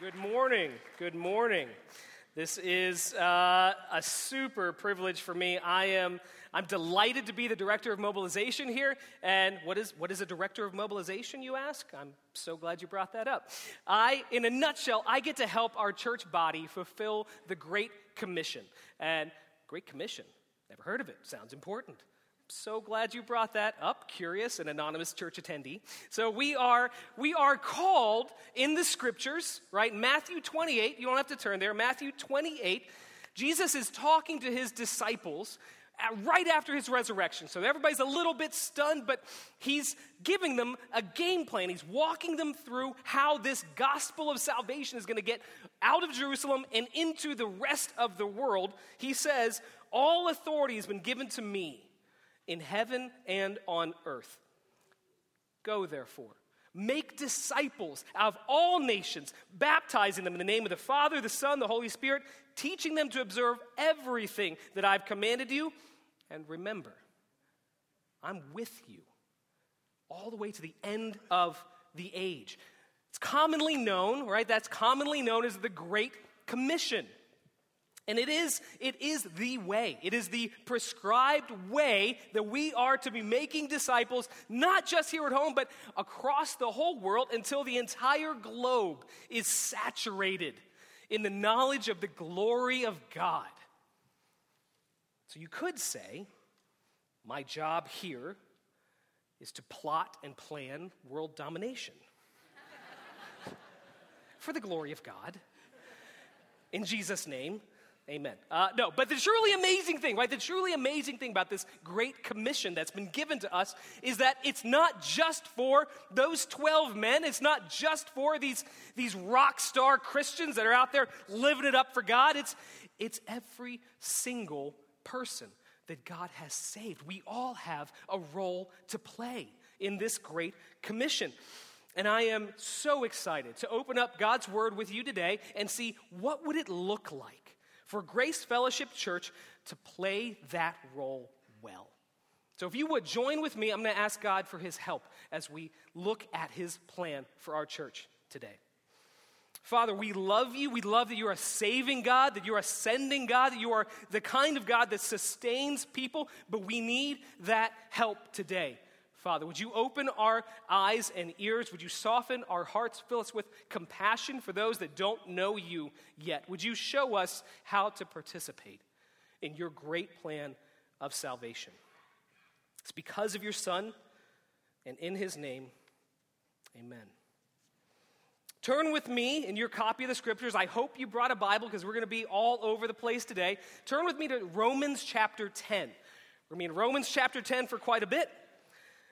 Good morning. Good morning. This is uh, a super privilege for me. I am I'm delighted to be the director of mobilization here. And what is what is a director of mobilization, you ask? I'm so glad you brought that up. I, in a nutshell, I get to help our church body fulfill the Great Commission. And Great Commission, never heard of it. Sounds important so glad you brought that up curious and anonymous church attendee. So we are we are called in the scriptures right? Matthew 28 you don't have to turn there matthew 28 jesus is talking to his disciples right after his resurrection. So everybody's a little bit stunned but he's giving them a game plan. He's walking them through how this gospel of salvation is going to get out of jerusalem and into the rest of the world. He says all authority has been given to me in heaven and on earth. Go, therefore, make disciples of all nations, baptizing them in the name of the Father, the Son, the Holy Spirit, teaching them to observe everything that I've commanded you. And remember, I'm with you all the way to the end of the age. It's commonly known, right? That's commonly known as the Great Commission. And it is, it is the way. It is the prescribed way that we are to be making disciples, not just here at home, but across the whole world until the entire globe is saturated in the knowledge of the glory of God. So you could say, my job here is to plot and plan world domination for the glory of God. In Jesus' name, Amen. Uh, no, but the truly amazing thing, right? The truly amazing thing about this great commission that's been given to us is that it's not just for those 12 men. It's not just for these, these rock star Christians that are out there living it up for God. It's, it's every single person that God has saved. We all have a role to play in this great commission. And I am so excited to open up God's word with you today and see what would it look like for Grace Fellowship Church to play that role well. So, if you would join with me, I'm going to ask God for his help as we look at his plan for our church today. Father, we love you. We love that you are saving God, that you are sending God, that you are the kind of God that sustains people, but we need that help today. Father. Would you open our eyes and ears? Would you soften our hearts? Fill us with compassion for those that don't know you yet. Would you show us how to participate in your great plan of salvation? It's because of your Son and in his name. Amen. Turn with me in your copy of the scriptures. I hope you brought a Bible because we're going to be all over the place today. Turn with me to Romans chapter 10. We're going to be in Romans chapter 10 for quite a bit.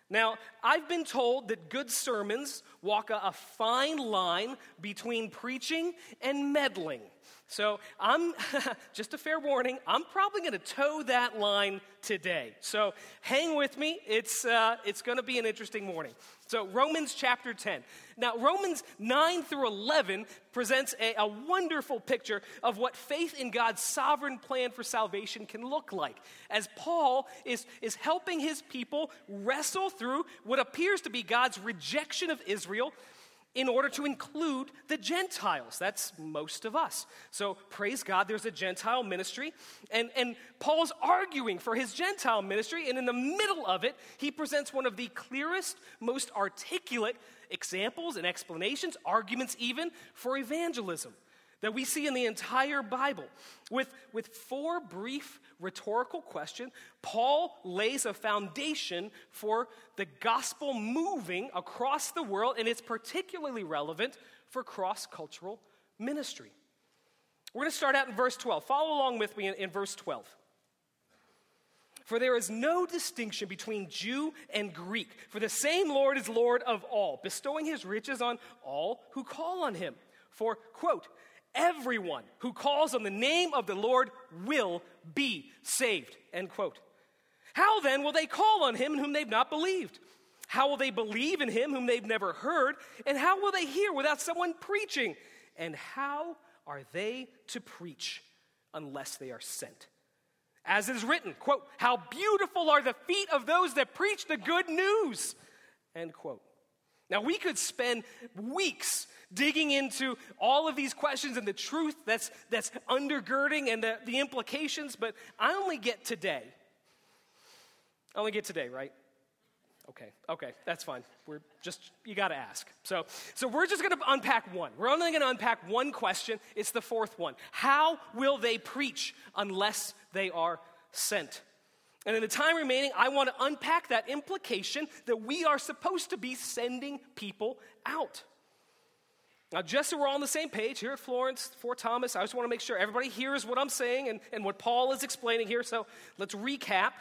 Now, I've been told that good sermons walk a, a, fine line between preaching and meddling. So, I'm just a fair warning, I'm probably going to toe that line today. So, hang with me. It's, uh, it's going to be an interesting morning. So, Romans chapter 10. Now, Romans 9 through 11 presents a, a, wonderful picture of what faith in God's sovereign plan for salvation can look like. As Paul is, is helping his people wrestle through what appears to be God's rejection of Israel in order to include the Gentiles. That's most of us. So praise God, there's a Gentile ministry. And, and Paul's arguing for his Gentile ministry. And in the middle of it, he presents one of the clearest, most articulate examples and explanations, arguments even, for evangelism that we see in the entire Bible. With, with four brief rhetorical questions, Paul lays a foundation for the gospel moving across the world, and it's particularly relevant for cross cultural ministry. We're going to start out in verse 12. Follow along with me in, in verse 12. For there is no distinction between Jew and Greek, for the same Lord is Lord of all, bestowing his riches on all who call on him. For, quote, everyone who calls on the name of the Lord will be saved. End quote. How then will they call on him in whom they've not believed? How will they believe in him whom they've never heard? And how will they hear without someone preaching? And how are they to preach unless they are sent? As it is written, quote, how beautiful are the feet of those that preach the good news, end quote. Now, we could spend weeks digging into all of these questions and the truth that's, that's undergirding and the, the implications, but I only get today. I only get today, right? Okay, okay, that's fine. We're just, you got to ask. So, so we're just to unpack one. We're only to unpack one question. It's the fourth one. How will they preach unless they are sent? And in the time remaining, I want to unpack that implication that we are supposed to be sending people out. Now, just so we're all on the same page here at Florence, Fort Thomas, I just want to make sure everybody hears what I'm saying and, and what Paul is explaining here. So let's recap.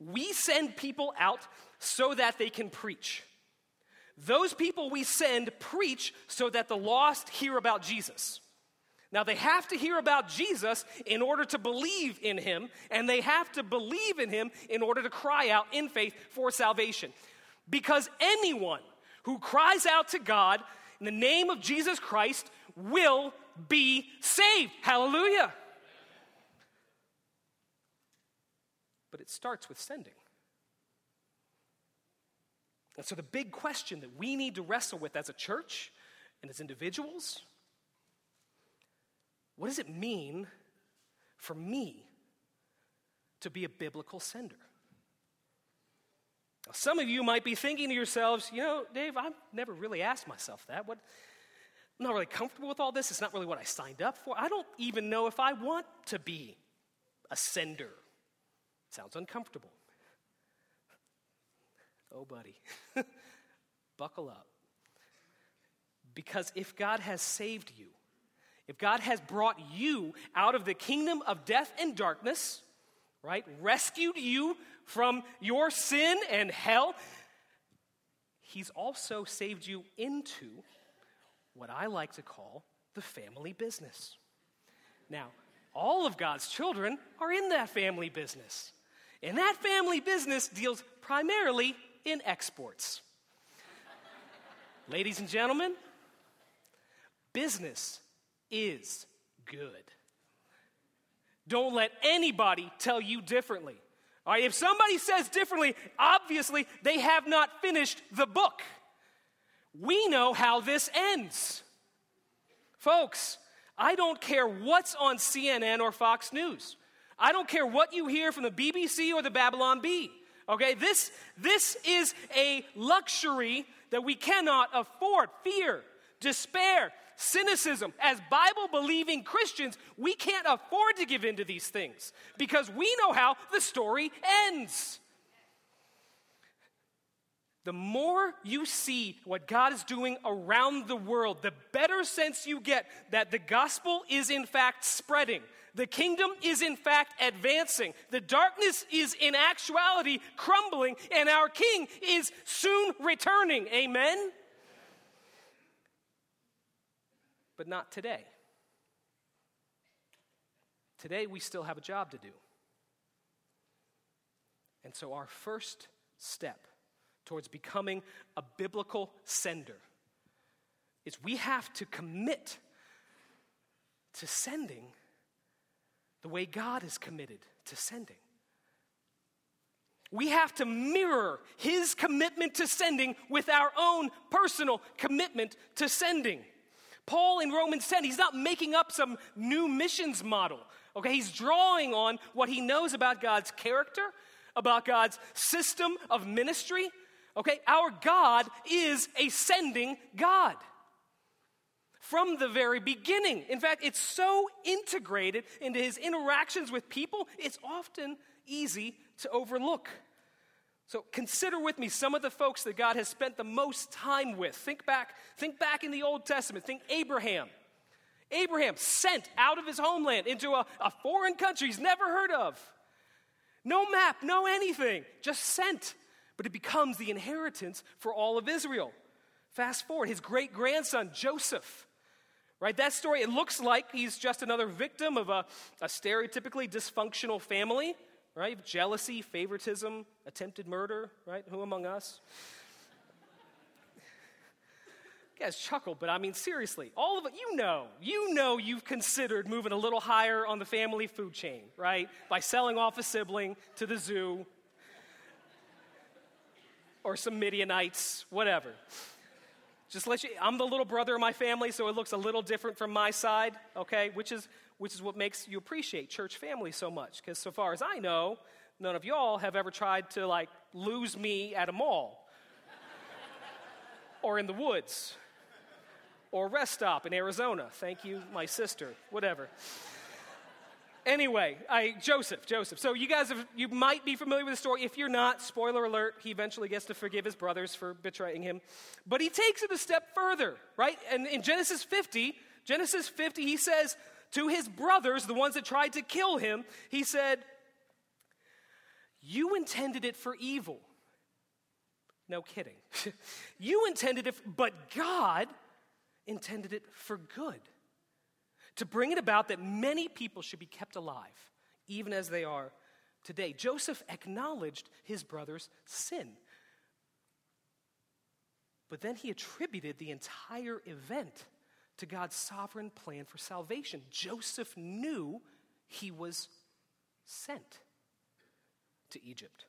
We send people out so that they can preach. Those people we send preach so that the lost hear about Jesus. Now, they have to hear about Jesus in order to believe in him, and they have to believe in him in order to cry out in faith for salvation. Because anyone who cries out to God in the name of Jesus Christ will be saved. Hallelujah. But it starts with sending. And so, the big question that we need to wrestle with as a church and as individuals what does it mean for me to be a biblical sender? Now, some of you might be thinking to yourselves, you know, Dave, I've never really asked myself that. What, I'm not really comfortable with all this. It's not really what I signed up for. I don't even know if I want to be a sender. Sounds uncomfortable. Oh, buddy, buckle up. Because if God has saved you, if God has brought you out of the kingdom of death and darkness, right, rescued you from your sin and hell, He's also saved you into what I like to call the family business. Now, all of God's children are in that family business. And that family business deals primarily in exports. Ladies and gentlemen, business is good. Don't let anybody tell you differently. All right, if somebody says differently, obviously they have not finished the book. We know how this ends. Folks, I don't care what's on CNN or Fox News. I don't care what you hear from the BBC or the Babylon Bee. Okay, this, this is a luxury that we cannot afford. Fear, despair, cynicism. As Bible believing Christians, we can't afford to give in to these things because we know how the story ends. The more you see what God is doing around the world, the better sense you get that the gospel is in fact spreading. The kingdom is in fact advancing. The darkness is in actuality crumbling, and our king is soon returning. Amen? But not today. Today, we still have a job to do. And so, our first step towards becoming a biblical sender is we have to commit to sending the way God is committed to sending. We have to mirror his commitment to sending with our own personal commitment to sending. Paul in Romans 10, he's not making up some new missions model. Okay, he's drawing on what he knows about God's character, about God's system of ministry. Okay, our God is a sending God from the very beginning. In fact, it's so integrated into his interactions with people, it's often easy to overlook. So consider with me some of the folks that God has spent the most time with. Think back, think back in the Old Testament. Think Abraham. Abraham sent out of his homeland into a, a foreign country he's never heard of. No map, no anything, just sent. But it becomes the inheritance for all of Israel. Fast forward, his great grandson, Joseph Right? That story, it looks like he's just another victim of a, a stereotypically dysfunctional family, right? Jealousy, favoritism, attempted murder, right? Who among us? You guys chuckle, but I mean, seriously, all of it, you know, you know you've considered moving a little higher on the family food chain, right? By selling off a sibling to the zoo or some Midianites, whatever. just let you, I'm the little brother of my family, so it looks a little different from my side, okay? Which is, which is what makes you appreciate church family so much. Because so far as I know, none of y'all have ever tried to like lose me at a mall or in the woods or rest stop in Arizona. Thank you, my sister, whatever. Anyway, I, Joseph, Joseph. So you guys, have, you might be familiar with the story. If you're not, spoiler alert, he eventually gets to forgive his brothers for betraying him. But he takes it a step further, right? And in Genesis 50, Genesis 50, he says to his brothers, the ones that tried to kill him, he said, You intended it for evil. No kidding. you intended it, but God intended it for good to bring it about that many people should be kept alive, even as they are today. Joseph acknowledged his brother's sin. But then he attributed the entire event to God's sovereign plan for salvation. Joseph knew he was sent to Egypt.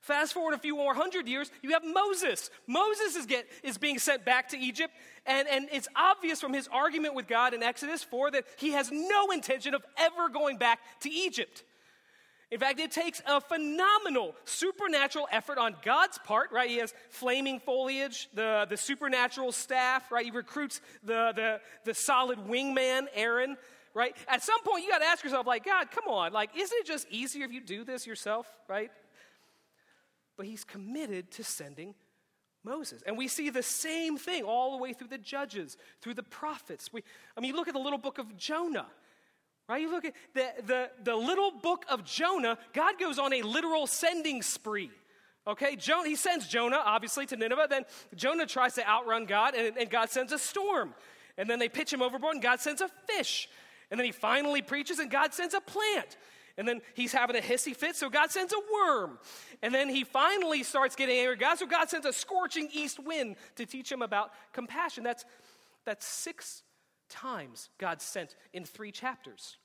Fast forward a few more hundred years, you have Moses. Moses is, get, is being sent back to Egypt, and, and it's obvious from his argument with God in Exodus 4 that he has no intention of ever going back to Egypt. In fact, it takes a phenomenal supernatural effort on God's part, right? He has flaming foliage, the, the supernatural staff, right? He recruits the, the, the solid wingman, Aaron, right? At some point, you got to ask yourself, like, God, come on, like, isn't it just easier if you do this yourself, right? but he's committed to sending Moses. And we see the same thing all the way through the judges, through the prophets. We, I mean, look at the little book of Jonah, right? You look at the, the, the little book of Jonah, God goes on a literal sending spree. Okay, Jonah, he sends Jonah, obviously, to Nineveh. Then Jonah tries to outrun God, and, and God sends a storm. And then they pitch him overboard, and God sends a fish. And then he finally preaches, and God sends a plant. And then he's having a hissy fit, so God sends a worm. And then he finally starts getting angry God, so God sends a scorching east wind to teach him about compassion. That's, that's six times God sent in three chapters.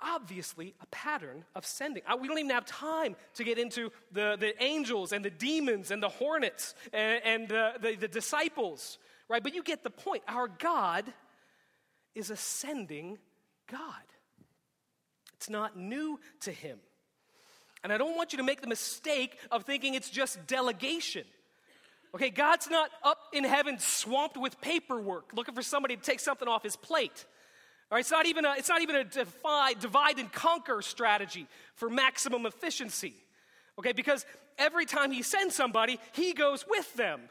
Obviously, a pattern of sending. We don't even have time to get into the, the angels and the demons and the hornets and, and the, the, the disciples, right? But you get the point. Our God is a sending God. It's not new to him. And I don't want you to make the mistake of thinking it's just delegation. Okay, God's not up in heaven swamped with paperwork looking for somebody to take something off his plate. All right, it's not even a, it's not even a divide, divide and conquer strategy for maximum efficiency. Okay, because every time he sends somebody, he goes with them.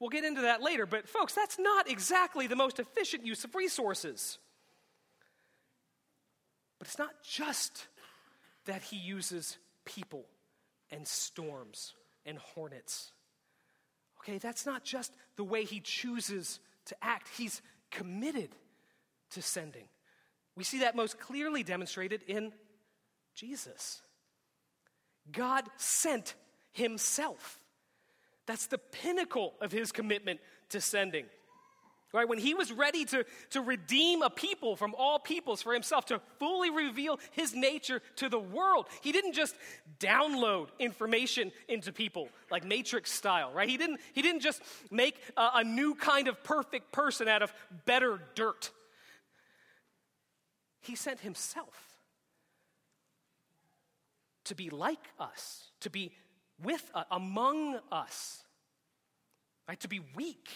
We'll get into that later, but folks, that's not exactly the most efficient use of resources. But it's not just that he uses people and storms and hornets. Okay, that's not just the way he chooses to act, he's committed to sending. We see that most clearly demonstrated in Jesus. God sent himself. That's the pinnacle of his commitment to sending. Right? When he was ready to, to redeem a people from all peoples for himself, to fully reveal his nature to the world, he didn't just download information into people like Matrix style, right? He didn't, he didn't just make a, a new kind of perfect person out of better dirt. He sent himself to be like us, to be with, uh, among us, right? To be weak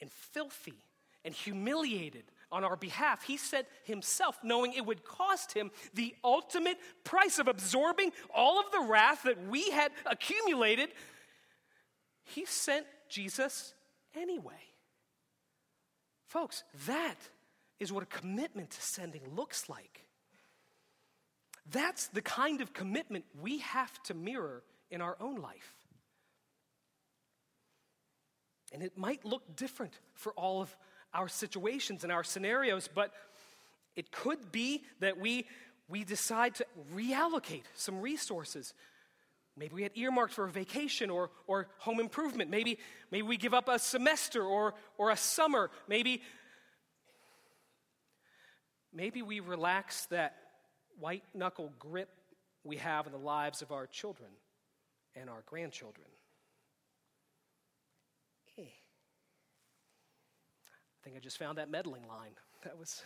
and filthy and humiliated on our behalf. He sent himself, knowing it would cost him the ultimate price of absorbing all of the wrath that we had accumulated. He sent Jesus anyway. Folks, that is what a commitment to sending looks like. That's the kind of commitment we have to mirror in our own life. And it might look different for all of our situations and our scenarios, but it could be that we, we decide to reallocate some resources. Maybe we had earmarked for a vacation or, or home improvement. Maybe, maybe we give up a semester or, or a summer. Maybe, maybe we relax that white knuckle grip we have in the lives of our children and our grandchildren. Think I just found that meddling line. That was,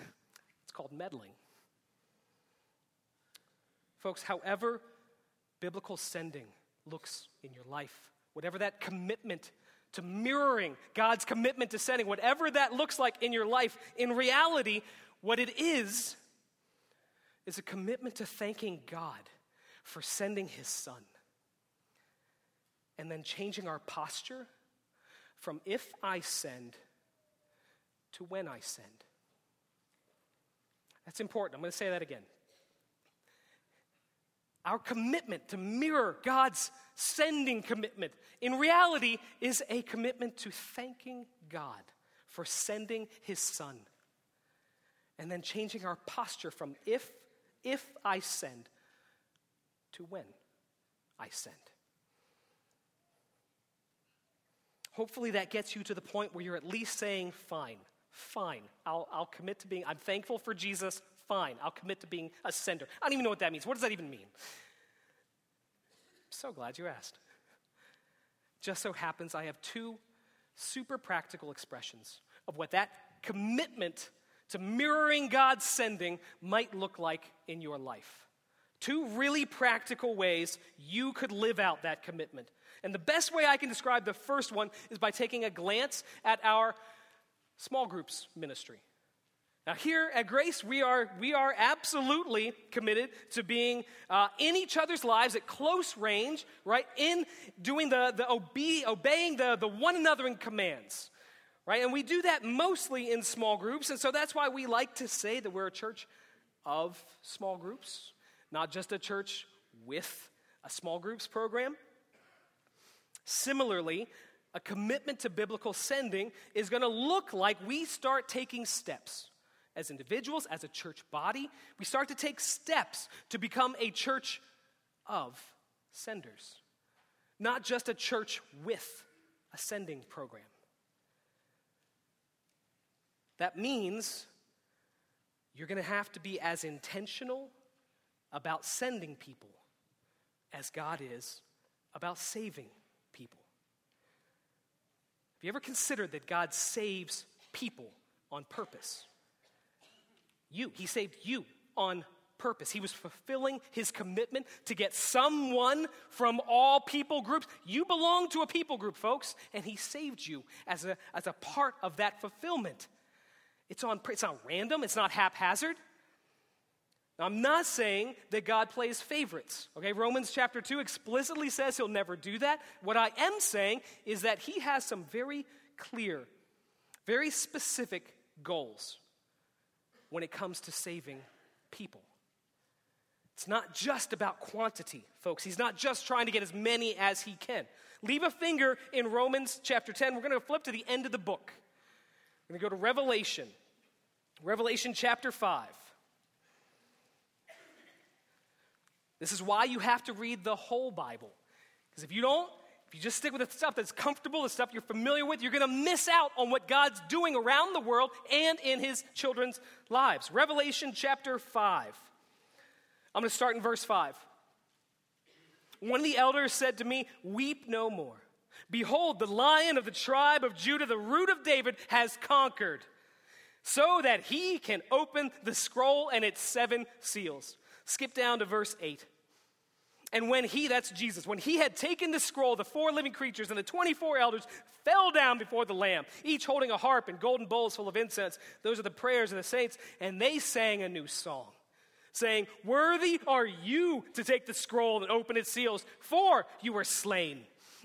it's called meddling. Folks, however biblical sending looks in your life, whatever that commitment to mirroring God's commitment to sending, whatever that looks like in your life, in reality, what it is, is a commitment to thanking God for sending his son. And then changing our posture from if I send to when I send. That's important. I'm going to say that again. Our commitment to mirror God's sending commitment in reality is a commitment to thanking God for sending his son and then changing our posture from if if I send to when I send. Hopefully that gets you to the point where you're at least saying, fine, fine, I'll, I'll commit to being, I'm thankful for Jesus, fine, I'll commit to being a sender. I don't even know what that means. What does that even mean? I'm so glad you asked. Just so happens I have two super practical expressions of what that commitment to mirroring God's sending might look like in your life. Two really practical ways you could live out that commitment. And the best way I can describe the first one is by taking a glance at our small groups ministry. Now, here at Grace, we are, we are absolutely committed to being uh, in each other's lives at close range, right? In doing the, the obe- obeying the, the one another in commands, right? And we do that mostly in small groups. And so that's why we like to say that we're a church of small groups, not just a church with a small groups program. Similarly, a commitment to biblical sending is going to look like we start taking steps as individuals, as a church body. We start to take steps to become a church of senders, not just a church with a sending program. That means you're going to have to be as intentional about sending people as God is about saving. Have you ever considered that God saves people on purpose? You, He saved you on purpose. He was fulfilling His commitment to get someone from all people groups. You belong to a people group, folks, and He saved you as a, as a part of that fulfillment. It's, on, it's not random, it's not haphazard. I'm not saying that God plays favorites. Okay, Romans chapter 2 explicitly says he'll never do that. What I am saying is that he has some very clear, very specific goals when it comes to saving people. It's not just about quantity, folks. He's not just trying to get as many as he can. Leave a finger in Romans chapter 10. We're going to flip to the end of the book. We're going to go to Revelation. Revelation chapter 5. This is why you have to read the whole Bible. Because if you don't, if you just stick with the stuff that's comfortable, the stuff you're familiar with, you're going to miss out on what God's doing around the world and in his children's lives. Revelation chapter 5. I'm going to start in verse 5. One of the elders said to me, Weep no more. Behold, the lion of the tribe of Judah, the root of David, has conquered, so that he can open the scroll and its seven seals. Skip down to verse 8. And when he, that's Jesus, when he had taken the scroll, the four living creatures and the 24 elders fell down before the Lamb, each holding a harp and golden bowls full of incense. Those are the prayers of the saints. And they sang a new song, saying, Worthy are you to take the scroll and open its seals, for you were slain.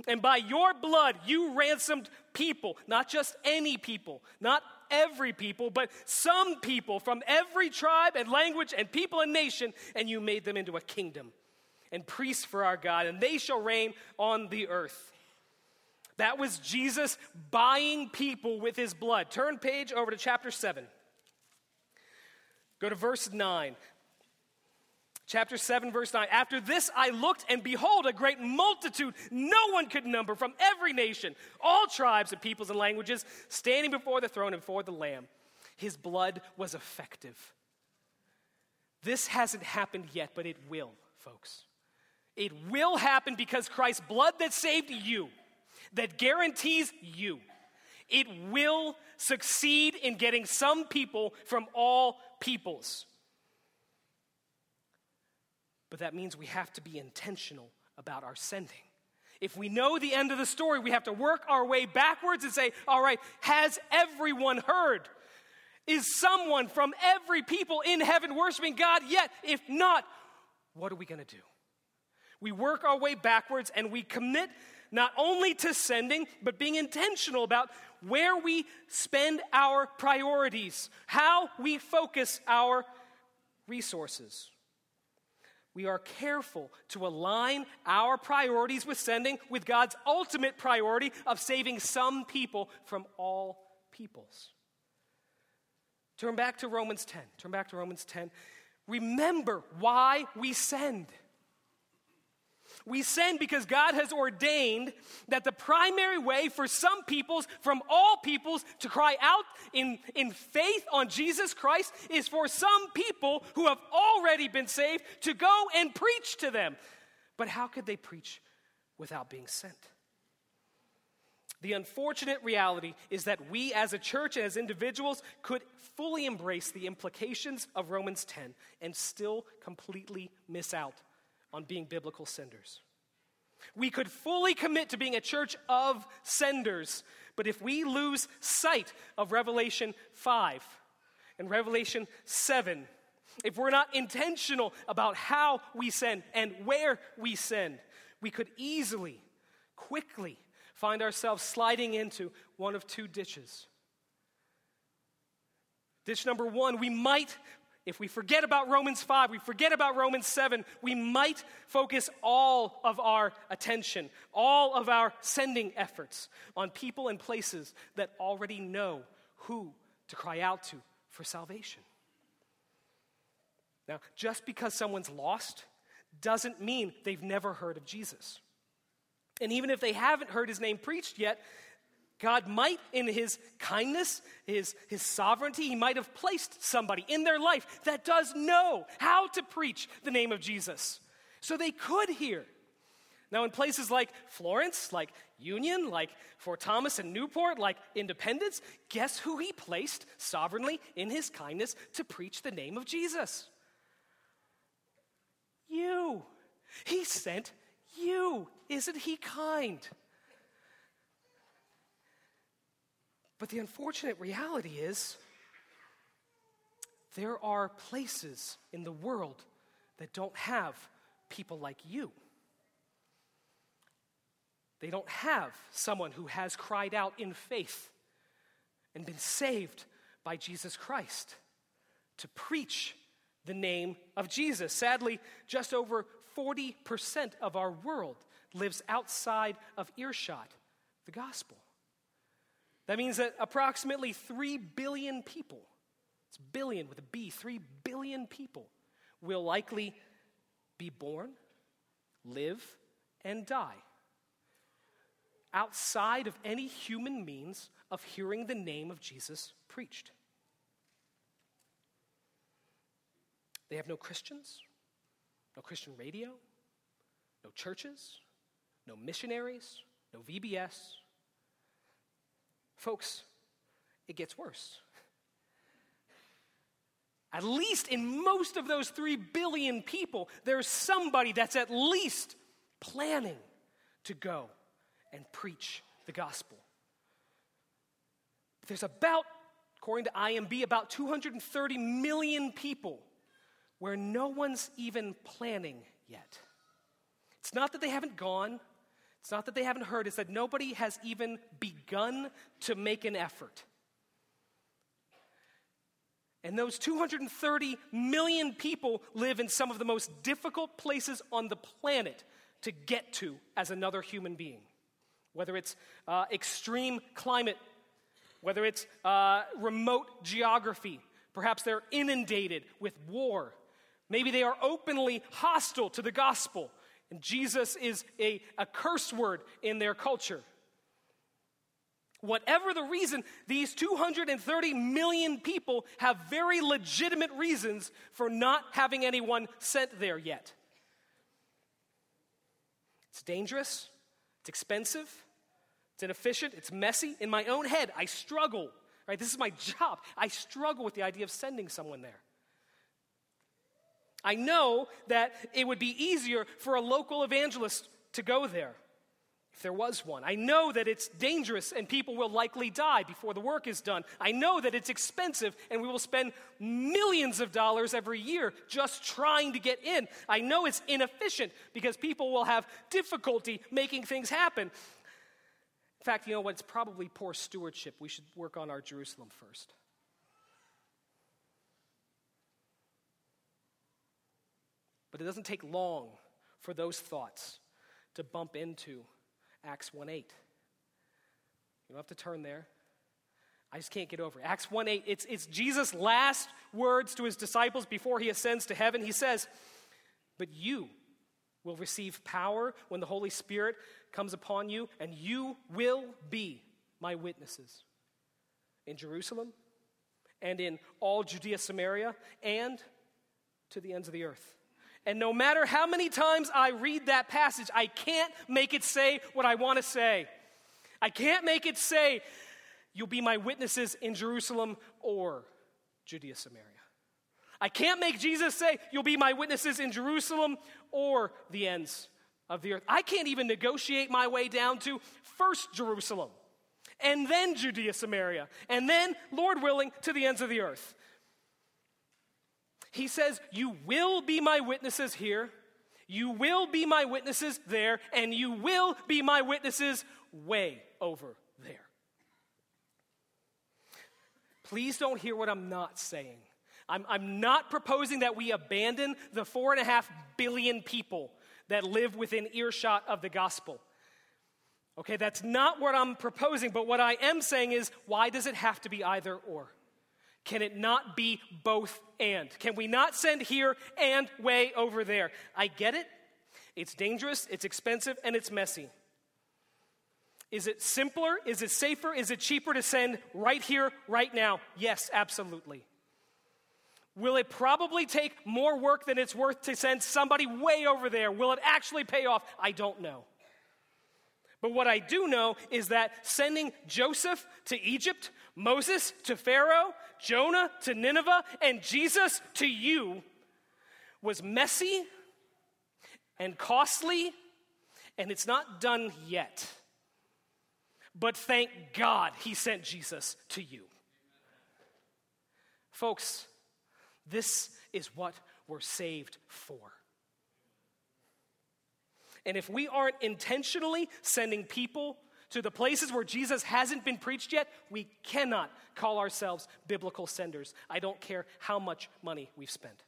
And by your blood you ransomed people, not just any people, not every people, but some people from every tribe and language and people and nation, and you made them into a kingdom and priests for our God, and they shall reign on the earth. That was Jesus buying people with his blood. Turn page over to chapter 7. Go to verse 9. Chapter 7, verse 9. After this I looked, and behold, a great multitude, no one could number, from every nation, all tribes and peoples and languages, standing before the throne and before the Lamb. His blood was effective. This hasn't happened yet, but it will, folks. It will happen because Christ's blood that saved you, that guarantees you, It will succeed in getting some people from all peoples. But that means we have to be intentional about our sending. If we know the end of the story, we have to work our way backwards and say, all right, has everyone heard? Is someone from every people in heaven worshiping God yet? If not, what are we going to do? We work our way backwards and we commit not only to sending, but being intentional about where we spend our priorities, how we focus our resources. We are careful to align our priorities with sending with God's ultimate priority of saving some people from all peoples. Turn back to Romans 10. Turn back to Romans 10. Remember why we send. We send because God has ordained that the primary way for some peoples, from all peoples, to cry out in, in faith on Jesus Christ is for some people who have already been saved to go and preach to them. But how could they preach without being sent? The unfortunate reality is that we as a church and as individuals could fully embrace the implications of Romans 10 and still completely miss out on being biblical senders. We could fully commit to being a church of senders, but if we lose sight of Revelation 5 and Revelation 7, if we're not intentional about how we send and where we send, we could easily, quickly find ourselves sliding into one of two ditches. Ditch number one, we might if we forget about Romans 5, we forget about Romans 7, we might focus all of our attention, all of our sending efforts on people and places that already know who to cry out to for salvation. Now, just because someone's lost doesn't mean they've never heard of Jesus. And even if they haven't heard his name preached yet, God might, in his kindness, his, his sovereignty, he might have placed somebody in their life that does know how to preach the name of Jesus. So they could hear. Now, in places like Florence, like Union, like Fort Thomas and Newport, like Independence, guess who he placed sovereignly in his kindness to preach the name of Jesus? You. He sent you. Isn't he kind? But the unfortunate reality is there are places in the world that don't have people like you. They don't have someone who has cried out in faith and been saved by Jesus Christ to preach the name of Jesus. Sadly, just over 40% of our world lives outside of earshot, the gospel. That means that approximately 3 billion people, it's billion with a B, 3 billion people will likely be born, live, and die outside of any human means of hearing the name of Jesus preached. They have no Christians, no Christian radio, no churches, no missionaries, no VBS, Folks, it gets worse. At least in most of those 3 billion people, there's somebody that's at least planning to go and preach the gospel. There's about, according to IMB, about 230 million people where no one's even planning yet. It's not that they haven't gone, it's not that they haven't heard, it's that nobody has even begun to make an effort. And those 230 million people live in some of the most difficult places on the planet to get to as another human being. Whether it's uh, extreme climate, whether it's uh, remote geography, perhaps they're inundated with war. Maybe they are openly hostile to the gospel. And Jesus is a, a curse word in their culture. Whatever the reason, these 230 million people have very legitimate reasons for not having anyone sent there yet. It's dangerous, it's expensive, It's inefficient, it's messy. In my own head, I struggle, right? This is my job. I struggle with the idea of sending someone there. I know that it would be easier for a local evangelist to go there if there was one. I know that it's dangerous and people will likely die before the work is done. I know that it's expensive and we will spend millions of dollars every year just trying to get in. I know it's inefficient because people will have difficulty making things happen. In fact, you know what? It's probably poor stewardship. We should work on our Jerusalem first. But it doesn't take long for those thoughts to bump into Acts 1 8. You don't have to turn there. I just can't get over it. Acts 1 8, it's, it's Jesus' last words to his disciples before he ascends to heaven. He says, But you will receive power when the Holy Spirit comes upon you, and you will be my witnesses in Jerusalem and in all Judea, Samaria, and to the ends of the earth. And no matter how many times I read that passage, I can't make it say what I want to say. I can't make it say, You'll be my witnesses in Jerusalem or Judea, Samaria. I can't make Jesus say, You'll be my witnesses in Jerusalem or the ends of the earth. I can't even negotiate my way down to first Jerusalem and then Judea, Samaria, and then, Lord willing, to the ends of the earth. He says, You will be my witnesses here, you will be my witnesses there, and you will be my witnesses way over there. Please don't hear what I'm not saying. I'm, I'm not proposing that we abandon the four and a half billion people that live within earshot of the gospel. Okay, that's not what I'm proposing, but what I am saying is why does it have to be either or? Can it not be both and? Can we not send here and way over there? I get it. It's dangerous, it's expensive, and it's messy. Is it simpler? Is it safer? Is it cheaper to send right here, right now? Yes, absolutely. Will it probably take more work than it's worth to send somebody way over there? Will it actually pay off? I don't know. But what I do know is that sending Joseph to Egypt, Moses to Pharaoh, Jonah to Nineveh, and Jesus to you was messy and costly, and it's not done yet. But thank God he sent Jesus to you. Folks, this is what we're saved for. And if we aren't intentionally sending people to the places where Jesus hasn't been preached yet, we cannot call ourselves biblical senders. I don't care how much money we've spent.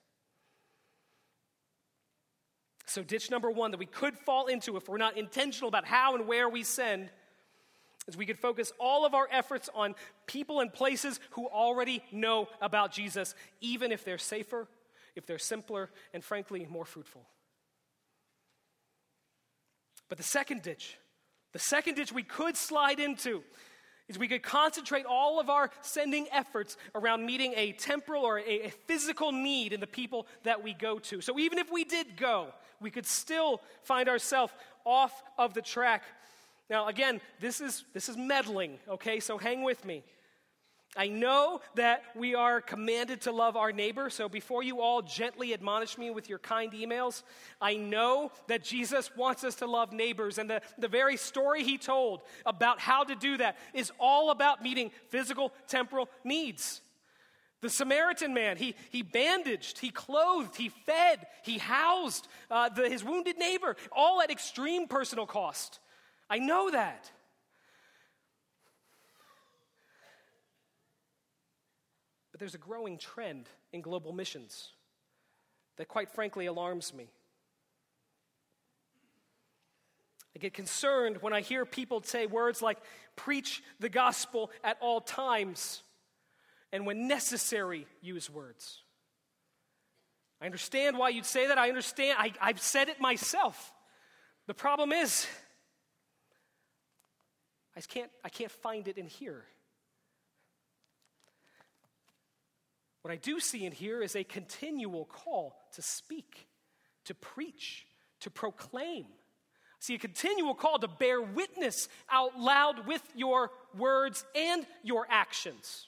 So, ditch number one that we could fall into if we're not intentional about how and where we send is we could focus all of our efforts on people and places who already know about Jesus, even if they're safer, if they're simpler, and frankly, more fruitful. But the second ditch, the second ditch we could slide into is we could concentrate all of our sending efforts around meeting a temporal or a, a, physical need in the people that we go to. So even if we did go, we could still find ourselves off of the track. Now, again, this is, this is meddling, okay? So hang with me. I know that we are commanded to love our neighbor, so before you all gently admonish me with your kind emails, I know that Jesus wants us to love neighbors. And the, the very story he told about how to do that is all about meeting physical, temporal needs. The Samaritan man, he, he bandaged, he clothed, he fed, he housed uh, the, his wounded neighbor, all at extreme personal cost. I know that. But there's a growing trend in global missions that, quite frankly, alarms me. I get concerned when I hear people say words like, preach the gospel at all times, and when necessary, use words. I understand why you'd say that. I understand. I, I've said it myself. The problem is, I can't, I can't find it in here. What I do see in here is a continual call to speak, to preach, to proclaim. See, a continual call to bear witness out loud with your words and your actions.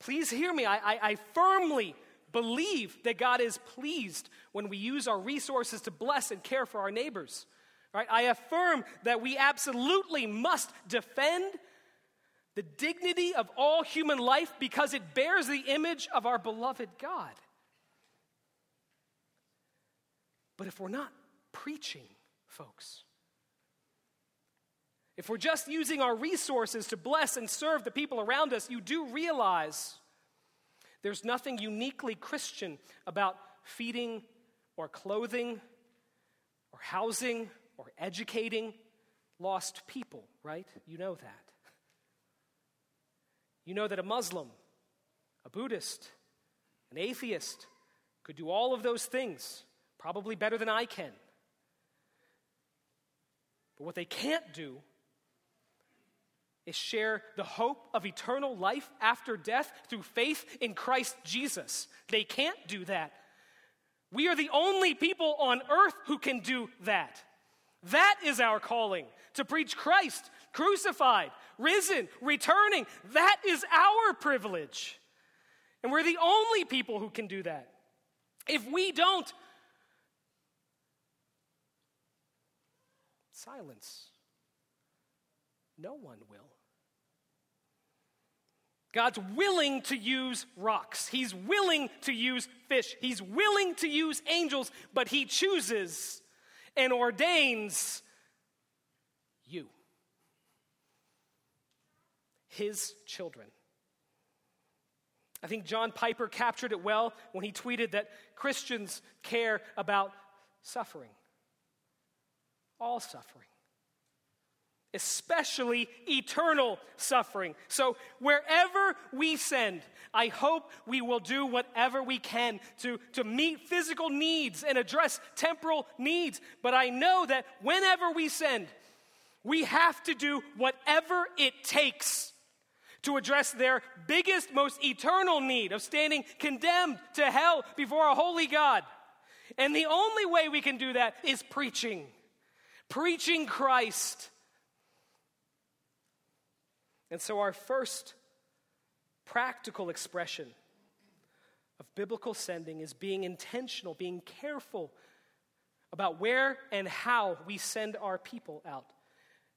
Please hear me. I, I, I, firmly believe that God is pleased when we use our resources to bless and care for our neighbors. Right? I affirm that we absolutely must defend the dignity of all human life because it bears the image of our beloved God. But if we're not preaching, folks, if we're just using our resources to bless and serve the people around us, you do realize there's nothing uniquely Christian about feeding or clothing or housing or educating lost people, right? You know that. You know that a Muslim, a Buddhist, an atheist could do all of those things, probably better than I can. But what they can't do is share the hope of eternal life after death through faith in Christ Jesus. They can't do that. We are the only people on earth who can do that. That is our calling to preach Christ crucified, risen, returning. That is our privilege. And we're the only people who can do that. If we don't, silence. No one will. God's willing to use rocks. He's willing to use fish. He's willing to use angels, but He chooses and ordains you his children. I think John Piper captured it well when he tweeted that Christians care about suffering, all suffering, especially eternal suffering. So, wherever we send, I hope we will do whatever we can to, to meet physical needs and address temporal needs. But I know that whenever we send, we have to do whatever it takes to address their biggest, most eternal need of standing condemned to hell before a holy God. And the only way we can do that is preaching, preaching Christ. And so, our first practical expression of biblical sending is being intentional, being careful about where and how we send our people out.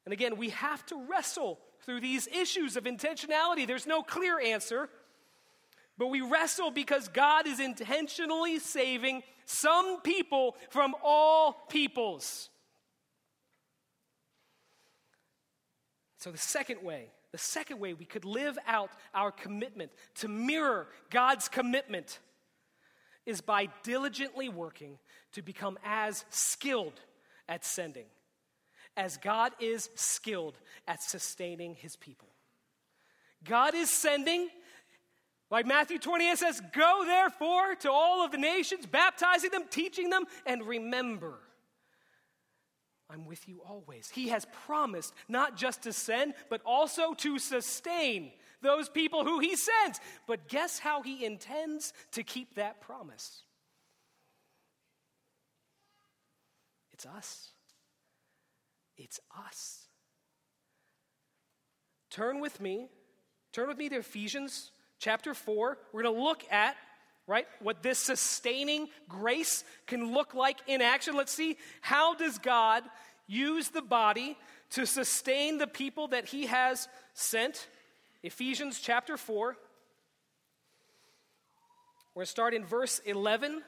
And again, we have to wrestle through these issues of intentionality. There's no clear answer, but we wrestle because God is intentionally saving some people from all peoples. So, the second way, the second way we could live out our commitment to mirror God's commitment is by diligently working to become as skilled at sending as God is skilled at sustaining his people. God is sending, like Matthew 28 says, Go therefore to all of the nations, baptizing them, teaching them, and remember, I'm with you always. He has promised not just to send, but also to sustain those people who he sends. But guess how he intends to keep that promise? It's us. It's us. Turn with me, turn with me to Ephesians chapter 4. We're going to look at right what this sustaining grace can look like in action let's see how does god use the body to sustain the people that he has sent ephesians chapter 4 we're going to start in verse 11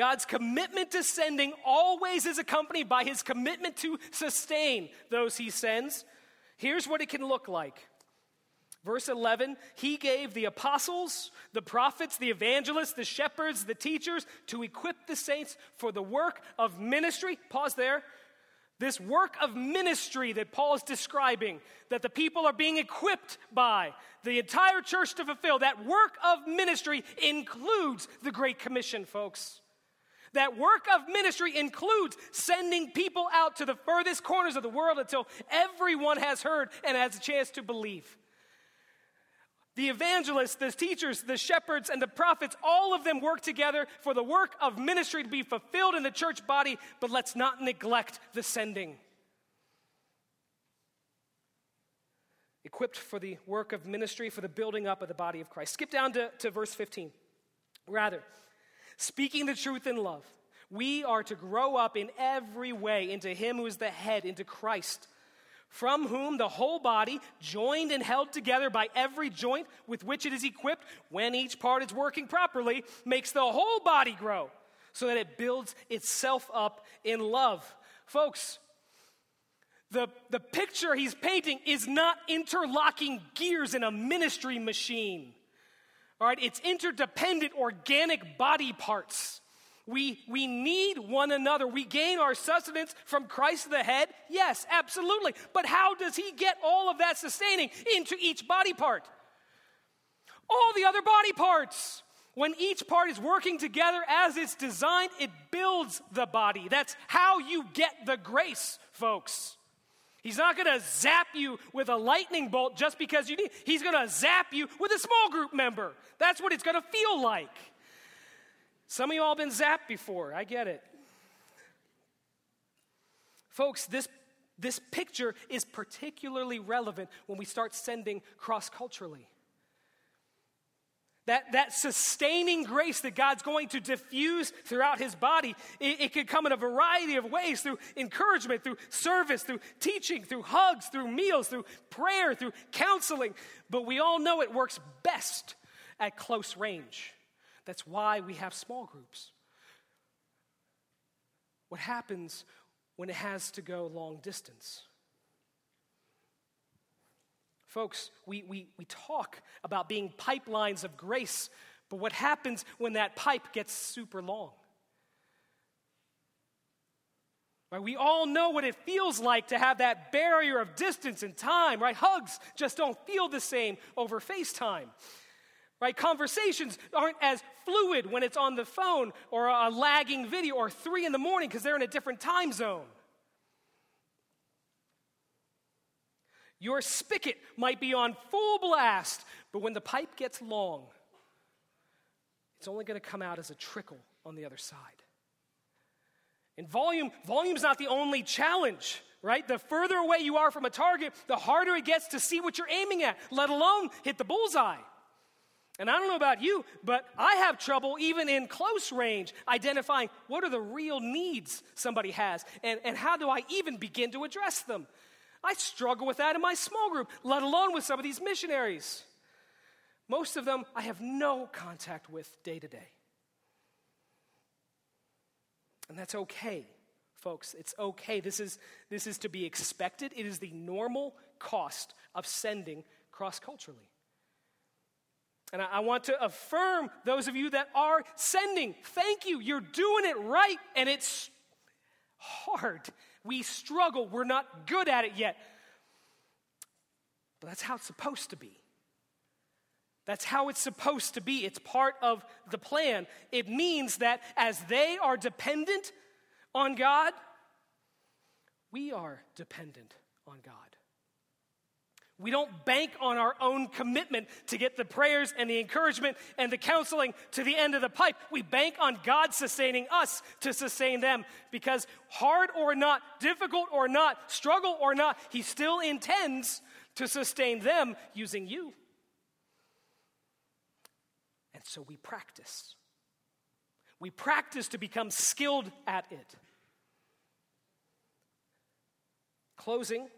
God's commitment to sending always is accompanied by his commitment to sustain those he sends. Here's what it can look like. Verse 11, he gave the apostles, the prophets, the evangelists, the shepherds, the teachers to equip the saints for the work of ministry. Pause there. This work of ministry that Paul is describing, that the people are being equipped by, the entire church to fulfill, that work of ministry includes the Great Commission, folks. That work of ministry includes sending people out to the furthest corners of the world until everyone has heard and has a chance to believe. The evangelists, the teachers, the shepherds, and the prophets, all of them work together for the work of ministry to be fulfilled in the church body, but let's not neglect the sending. Equipped for the work of ministry, for the building up of the body of Christ. Skip down to, to verse 15. Rather, speaking the truth in love, we are to grow up in every way into Him who is the head, into Christ from whom the whole body, joined and held together by every joint with which it is equipped, when each part is working properly, makes the whole body grow so that it builds itself up in love. Folks, the, the picture he's painting is not interlocking gears in a ministry machine. All right, it's interdependent organic body parts. We, we need one another. We gain our sustenance from Christ the head. Yes, absolutely. But how does he get all of that sustaining into each body part? All the other body parts. When each part is working together as it's designed, it builds the body. That's how you get the grace, folks. He's not going to zap you with a lightning bolt just because you need. He's going to zap you with a small group member. That's what it's going to feel like. Some of you all been zapped before. I get it. Folks, this, this picture is particularly relevant when we start sending cross culturally. That, that sustaining grace that God's going to diffuse throughout his body, it, it could come in a variety of ways through encouragement, through service, through teaching, through hugs, through meals, through prayer, through counseling. But we all know it works best at close range. That's why we have small groups. What happens when it has to go long distance? Folks, we, we, we talk about being pipelines of grace, but what happens when that pipe gets super long? Right, we all know what it feels like to have that barrier of distance and time, right? Hugs just don't feel the same over FaceTime right? Conversations aren't as fluid when it's on the phone or a lagging video or three in the morning because they're in a different time zone. Your spigot might be on full blast, but when the pipe gets long, it's only going to come out as a trickle on the other side. And volume, volume's not the only challenge, right? The further away you are from a target, the harder it gets to see what you're aiming at, let alone hit the bullseye. And I don't know about you, but I have trouble even in close range identifying what are the real needs somebody has and, and how do I even begin to address them. I struggle with that in my small group, let alone with some of these missionaries. Most of them I have no contact with day to day. And that's okay, folks. It's okay. This is, this is to be expected. It is the normal cost of sending cross culturally. And I, want to affirm those of you that are sending. Thank you. You're doing it right, and it's hard. We struggle. We're not good at it yet. But that's how it's supposed to be. That's how it's supposed to be. It's part of the plan. It means that as they are dependent on God, we are dependent on God. We don't bank on our own commitment to get the prayers and the encouragement and the counseling to the end of the pipe. We bank on God sustaining us to sustain them because, hard or not, difficult or not, struggle or not, He still intends to sustain them using you. And so we practice. We practice to become skilled at it. Closing.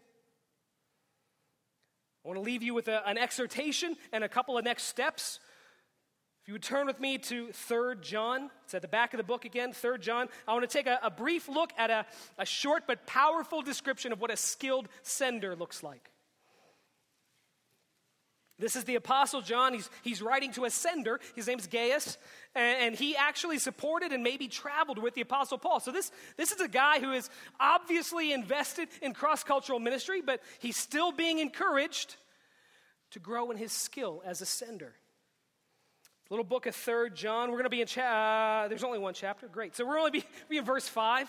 I want to leave you with a, an exhortation and a couple of next steps. If you would turn with me to 3 John, it's at the back of the book again, 3 John. I want to take a, a brief look at a, a short but powerful description of what a skilled sender looks like. This is the Apostle John. He's, he's writing to a sender. His name's Gaius. And, and, he actually supported and maybe traveled with the Apostle Paul. So, this, this is a guy who is obviously invested in cross cultural ministry, but he's still being encouraged to grow in his skill as a sender. Little book of Third John. We're going to be in, cha- uh, there's only one chapter. Great. So, we're only be, be in verse 5.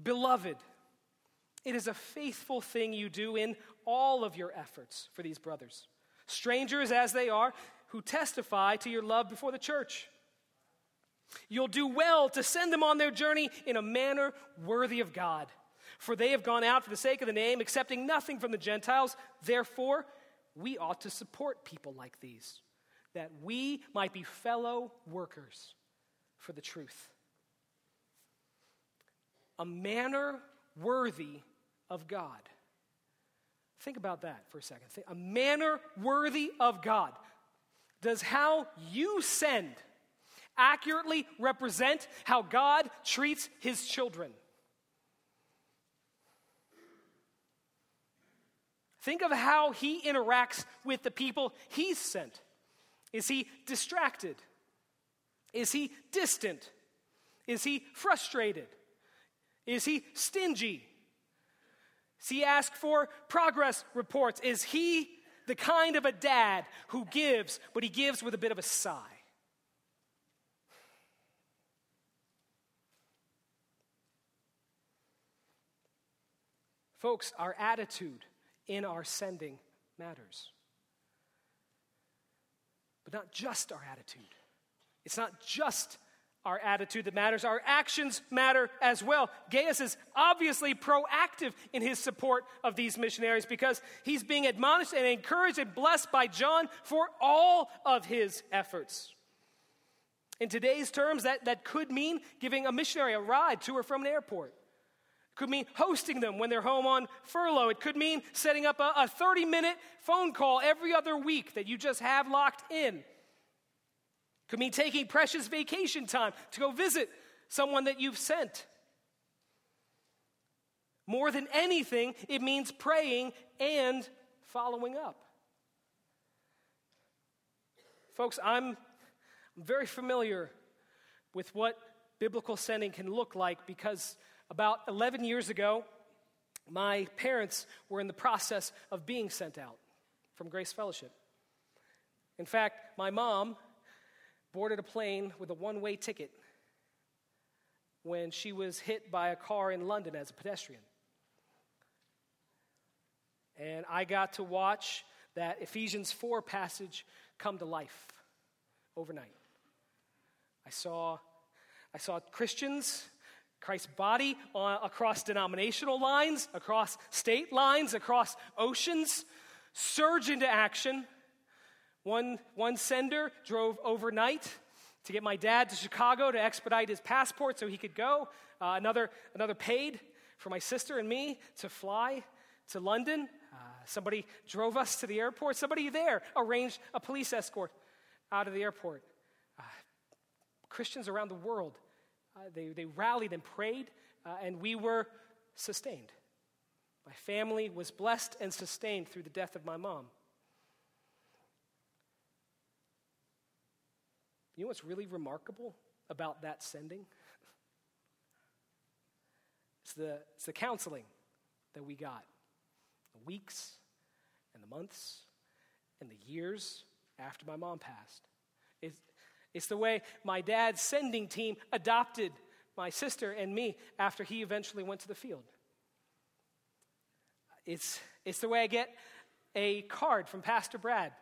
Beloved, it is a faithful thing you do in all of your efforts for these brothers, strangers as they are, who testify to your love before the church. You'll do well to send them on their journey in a manner worthy of God. For they have gone out for the sake of the name, accepting nothing from the Gentiles. Therefore, we ought to support people like these, that we might be fellow workers for the truth. A manner worthy of God. Think about that for a second. A manner worthy of God. Does how you send accurately represent how God treats his children? Think of how he interacts with the people he's sent. Is he distracted? Is he distant? Is he frustrated? Is he stingy? He ask for progress reports? Is he the kind of a dad who gives, but he gives with a bit of a sigh? Folks, our attitude in our sending matters. But not just our attitude. It's not just our attitude that matters, our actions matter as well. Gaius is obviously proactive in his support of these missionaries because he's being admonished and encouraged and blessed by John for all of his efforts. In today's terms, that, that could mean giving a missionary a ride to or from an airport It could mean hosting them when they're home on furlough. It could mean setting up a, a 30 minute phone call every other week that you just have locked in. Could mean taking precious vacation time to go visit someone that you've sent. More than anything, it means praying and following up. Folks, I'm very familiar with what biblical sending can look like because about 11 years ago, my parents were in the process of being sent out from Grace Fellowship. In fact, my mom boarded a plane with a one way ticket when she was hit by a car in London as a pedestrian. And I got to watch that Ephesians 4 passage come to life overnight. I saw, I saw Christians Christ's body uh, across denominational lines, across state lines, across oceans, surge into action. One, one sender drove overnight to get my dad to Chicago to expedite his passport so he could go. Uh, another, another paid for my sister and me to fly to London. Uh, somebody drove us to the airport. Somebody there arranged a police escort out of the airport. Uh, Christians around the world uh, they, they rallied and prayed, uh, and we were sustained. My family was blessed and sustained through the death of my mom. You know what's really remarkable about that sending? It's the, it's the counseling that we got the weeks and the months and the years after my mom passed. It's, it's the way my dad's sending team adopted my sister and me after he eventually went to the field. It's, it's the way I get a card from Pastor Brad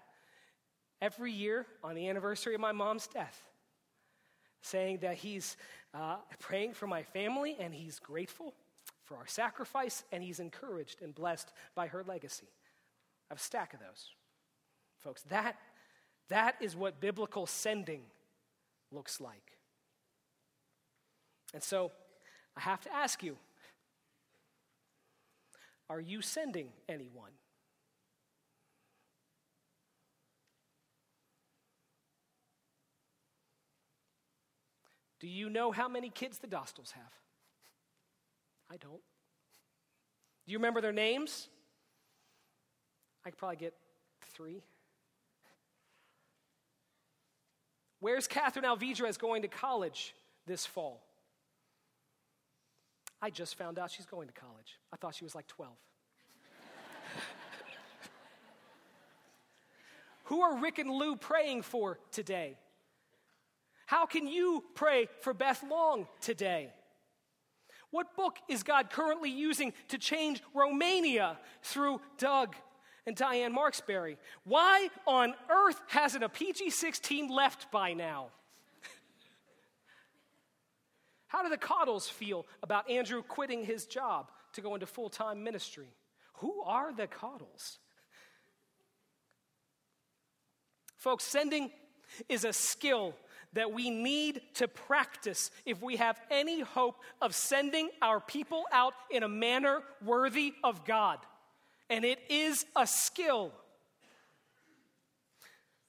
every year on the anniversary of my mom's death, saying that he's uh, praying for my family and he's grateful for our sacrifice and he's encouraged and blessed by her legacy. I have a stack of those. Folks, that, that is what biblical sending looks like. And so I have to ask you are you sending anyone? Do you know how many kids the Dostals have? I don't. Do you remember their names? I could probably get three. Where's Catherine Alvidrez going to college this fall? I just found out she's going to college. I thought she was like 12. Who are Rick and Lou praying for today? How can you pray for Beth Long today? What book is God currently using to change Romania through Doug and Diane Marksberry? Why on earth hasn't a PG 16 left by now? How do the Coddles feel about Andrew quitting his job to go into full time ministry? Who are the Coddles? Folks, sending is a skill that we need to practice if we have any hope of sending our people out in a manner worthy of God. And it is a skill.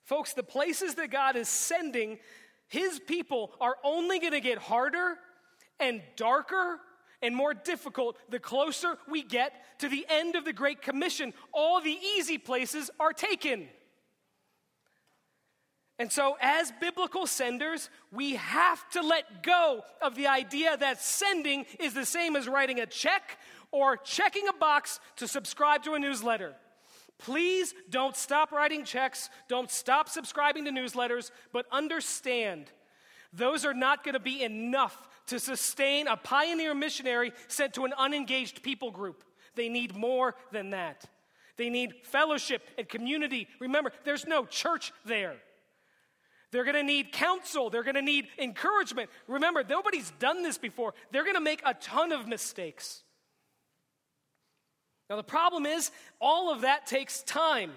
Folks, the places that God is sending his people are only going to get harder and darker and more difficult the closer we get to the end of the Great Commission. All the easy places are taken. And so, as biblical senders, we have to let go of the idea that sending is the same as writing a check or checking a box to subscribe to a newsletter. Please don't stop writing checks, don't stop subscribing to newsletters, but understand those are not going to be enough to sustain a pioneer missionary sent to an unengaged people group. They need more than that. They need fellowship and community. Remember, there's no church there. They're going to need counsel. They're going to need encouragement. Remember, nobody's done this before. They're going to make a ton of mistakes. Now, the problem is, all of that takes time.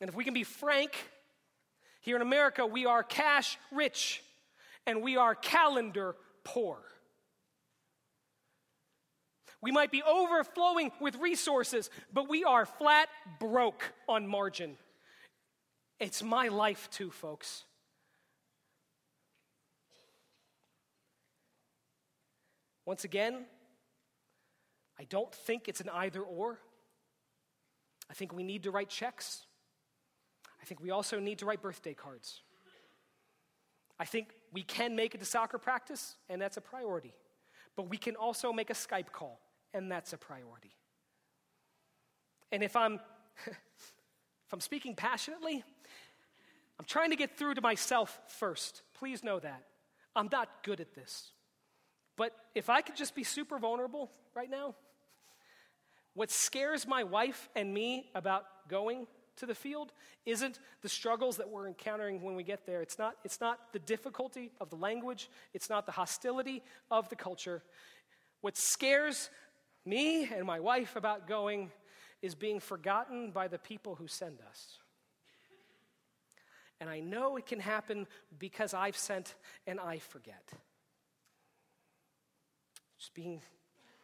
And if we can be frank, here in America, we are cash rich and we are calendar poor. We might be overflowing with resources, but we are flat broke on margin. It's my life, too, folks. Once again, I don't think it's an either or. I think we need to write checks. I think we also need to write birthday cards. I think we can make it to soccer practice, and that's a priority. But we can also make a Skype call, and that's a priority. And if I'm if I'm speaking passionately, I'm trying to get through to myself first. Please know that. I'm not good at this. But if I could just be super vulnerable right now, what scares my wife and me about going to the field isn't the struggles that we're encountering when we get there. It's not, it's not the difficulty of the language, it's not the hostility of the culture. What scares me and my wife about going is being forgotten by the people who send us. And I know it can happen because I've sent and I forget. Just being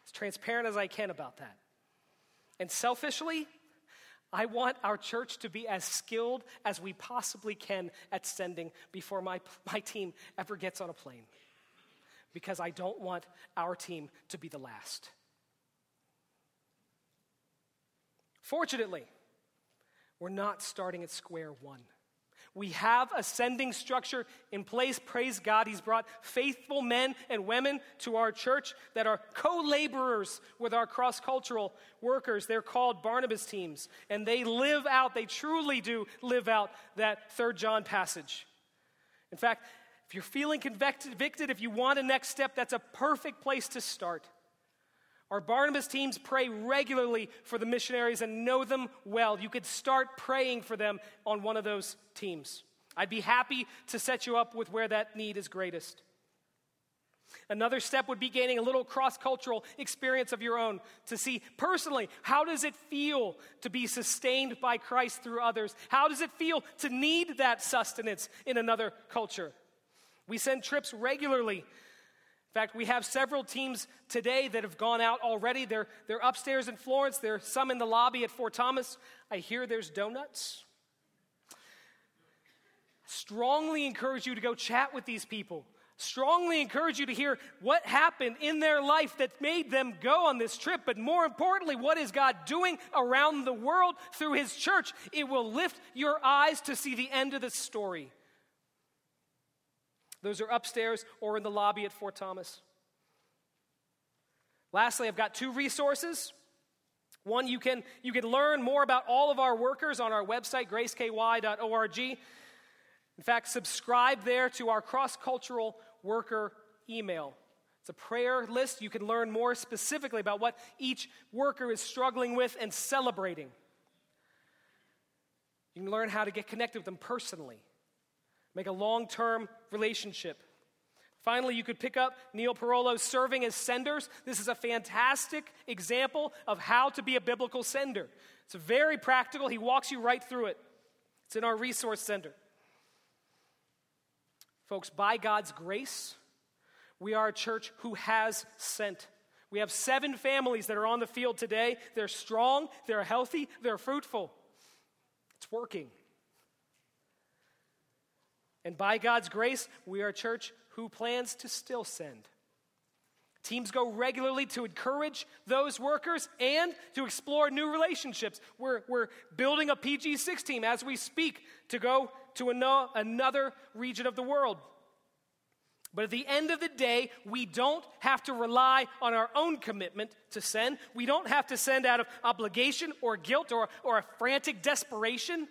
as transparent as I can about that. And selfishly, I want our church to be as skilled as we possibly can at sending before my, my team ever gets on a plane. Because I don't want our team to be the last. Fortunately, we're not starting at square one. We have a sending structure in place. Praise God. He's brought faithful men and women to our church that are co laborers with our cross cultural workers. They're called Barnabas teams, and they live out, they truly do live out that third John passage. In fact, if you're feeling convicted, if you want a next step, that's a perfect place to start. Our Barnabas teams pray regularly for the missionaries and know them well. You could start praying for them on one of those teams. I'd be happy to set you up with where that need is greatest. Another step would be gaining a little cross cultural experience of your own to see personally how does it feel to be sustained by Christ through others? How does it feel to need that sustenance in another culture? We send trips regularly in fact, we have several teams today that have gone out already. They're, they're upstairs in Florence, there's some in the lobby at Fort Thomas. I hear there's donuts. Strongly encourage you to go chat with these people. Strongly encourage you to hear what happened in their life that made them go on this trip. But more importantly, what is God doing around the world through His church? It will lift your eyes to see the end of the story. Those are upstairs or in the lobby at Fort Thomas. Lastly, I've got two resources. One, you can, you can learn more about all of our workers on our website, graceky.org. In fact, subscribe there to our cross cultural worker email It's a prayer list. You can learn more specifically about what each worker is struggling with and celebrating. You can learn how to get connected with them personally, make a long term relationship. Finally, you could pick up Neal Pirolo serving as senders. This is a fantastic example of how to be a biblical sender. It's very practical. He walks you right through it. It's in our resource center. Folks, by God's grace, we are a church who has sent. We have seven families that are on the field today. They're strong, they're healthy, they're fruitful. It's working. And by God's grace, we are a church who plans to still send. Teams go regularly to encourage those workers and to explore new relationships. We're, we're building a PG6 team as we speak to go to another region of the world. But at the end of the day, we don't have to rely on our own commitment to send. We don't have to send out of obligation or guilt or, or a frantic desperation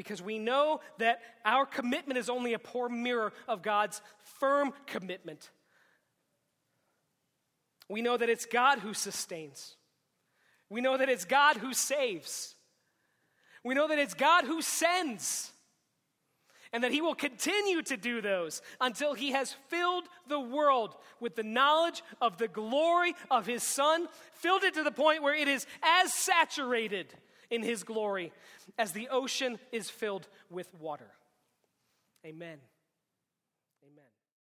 because we know that our commitment is only a poor mirror of God's firm commitment. We know that it's God who sustains. We know that it's God who saves. We know that it's God who sends and that he will continue to do those until he has filled the world with the knowledge of the glory of his Son, filled it to the point where it is as saturated in his glory as the ocean is filled with water. Amen.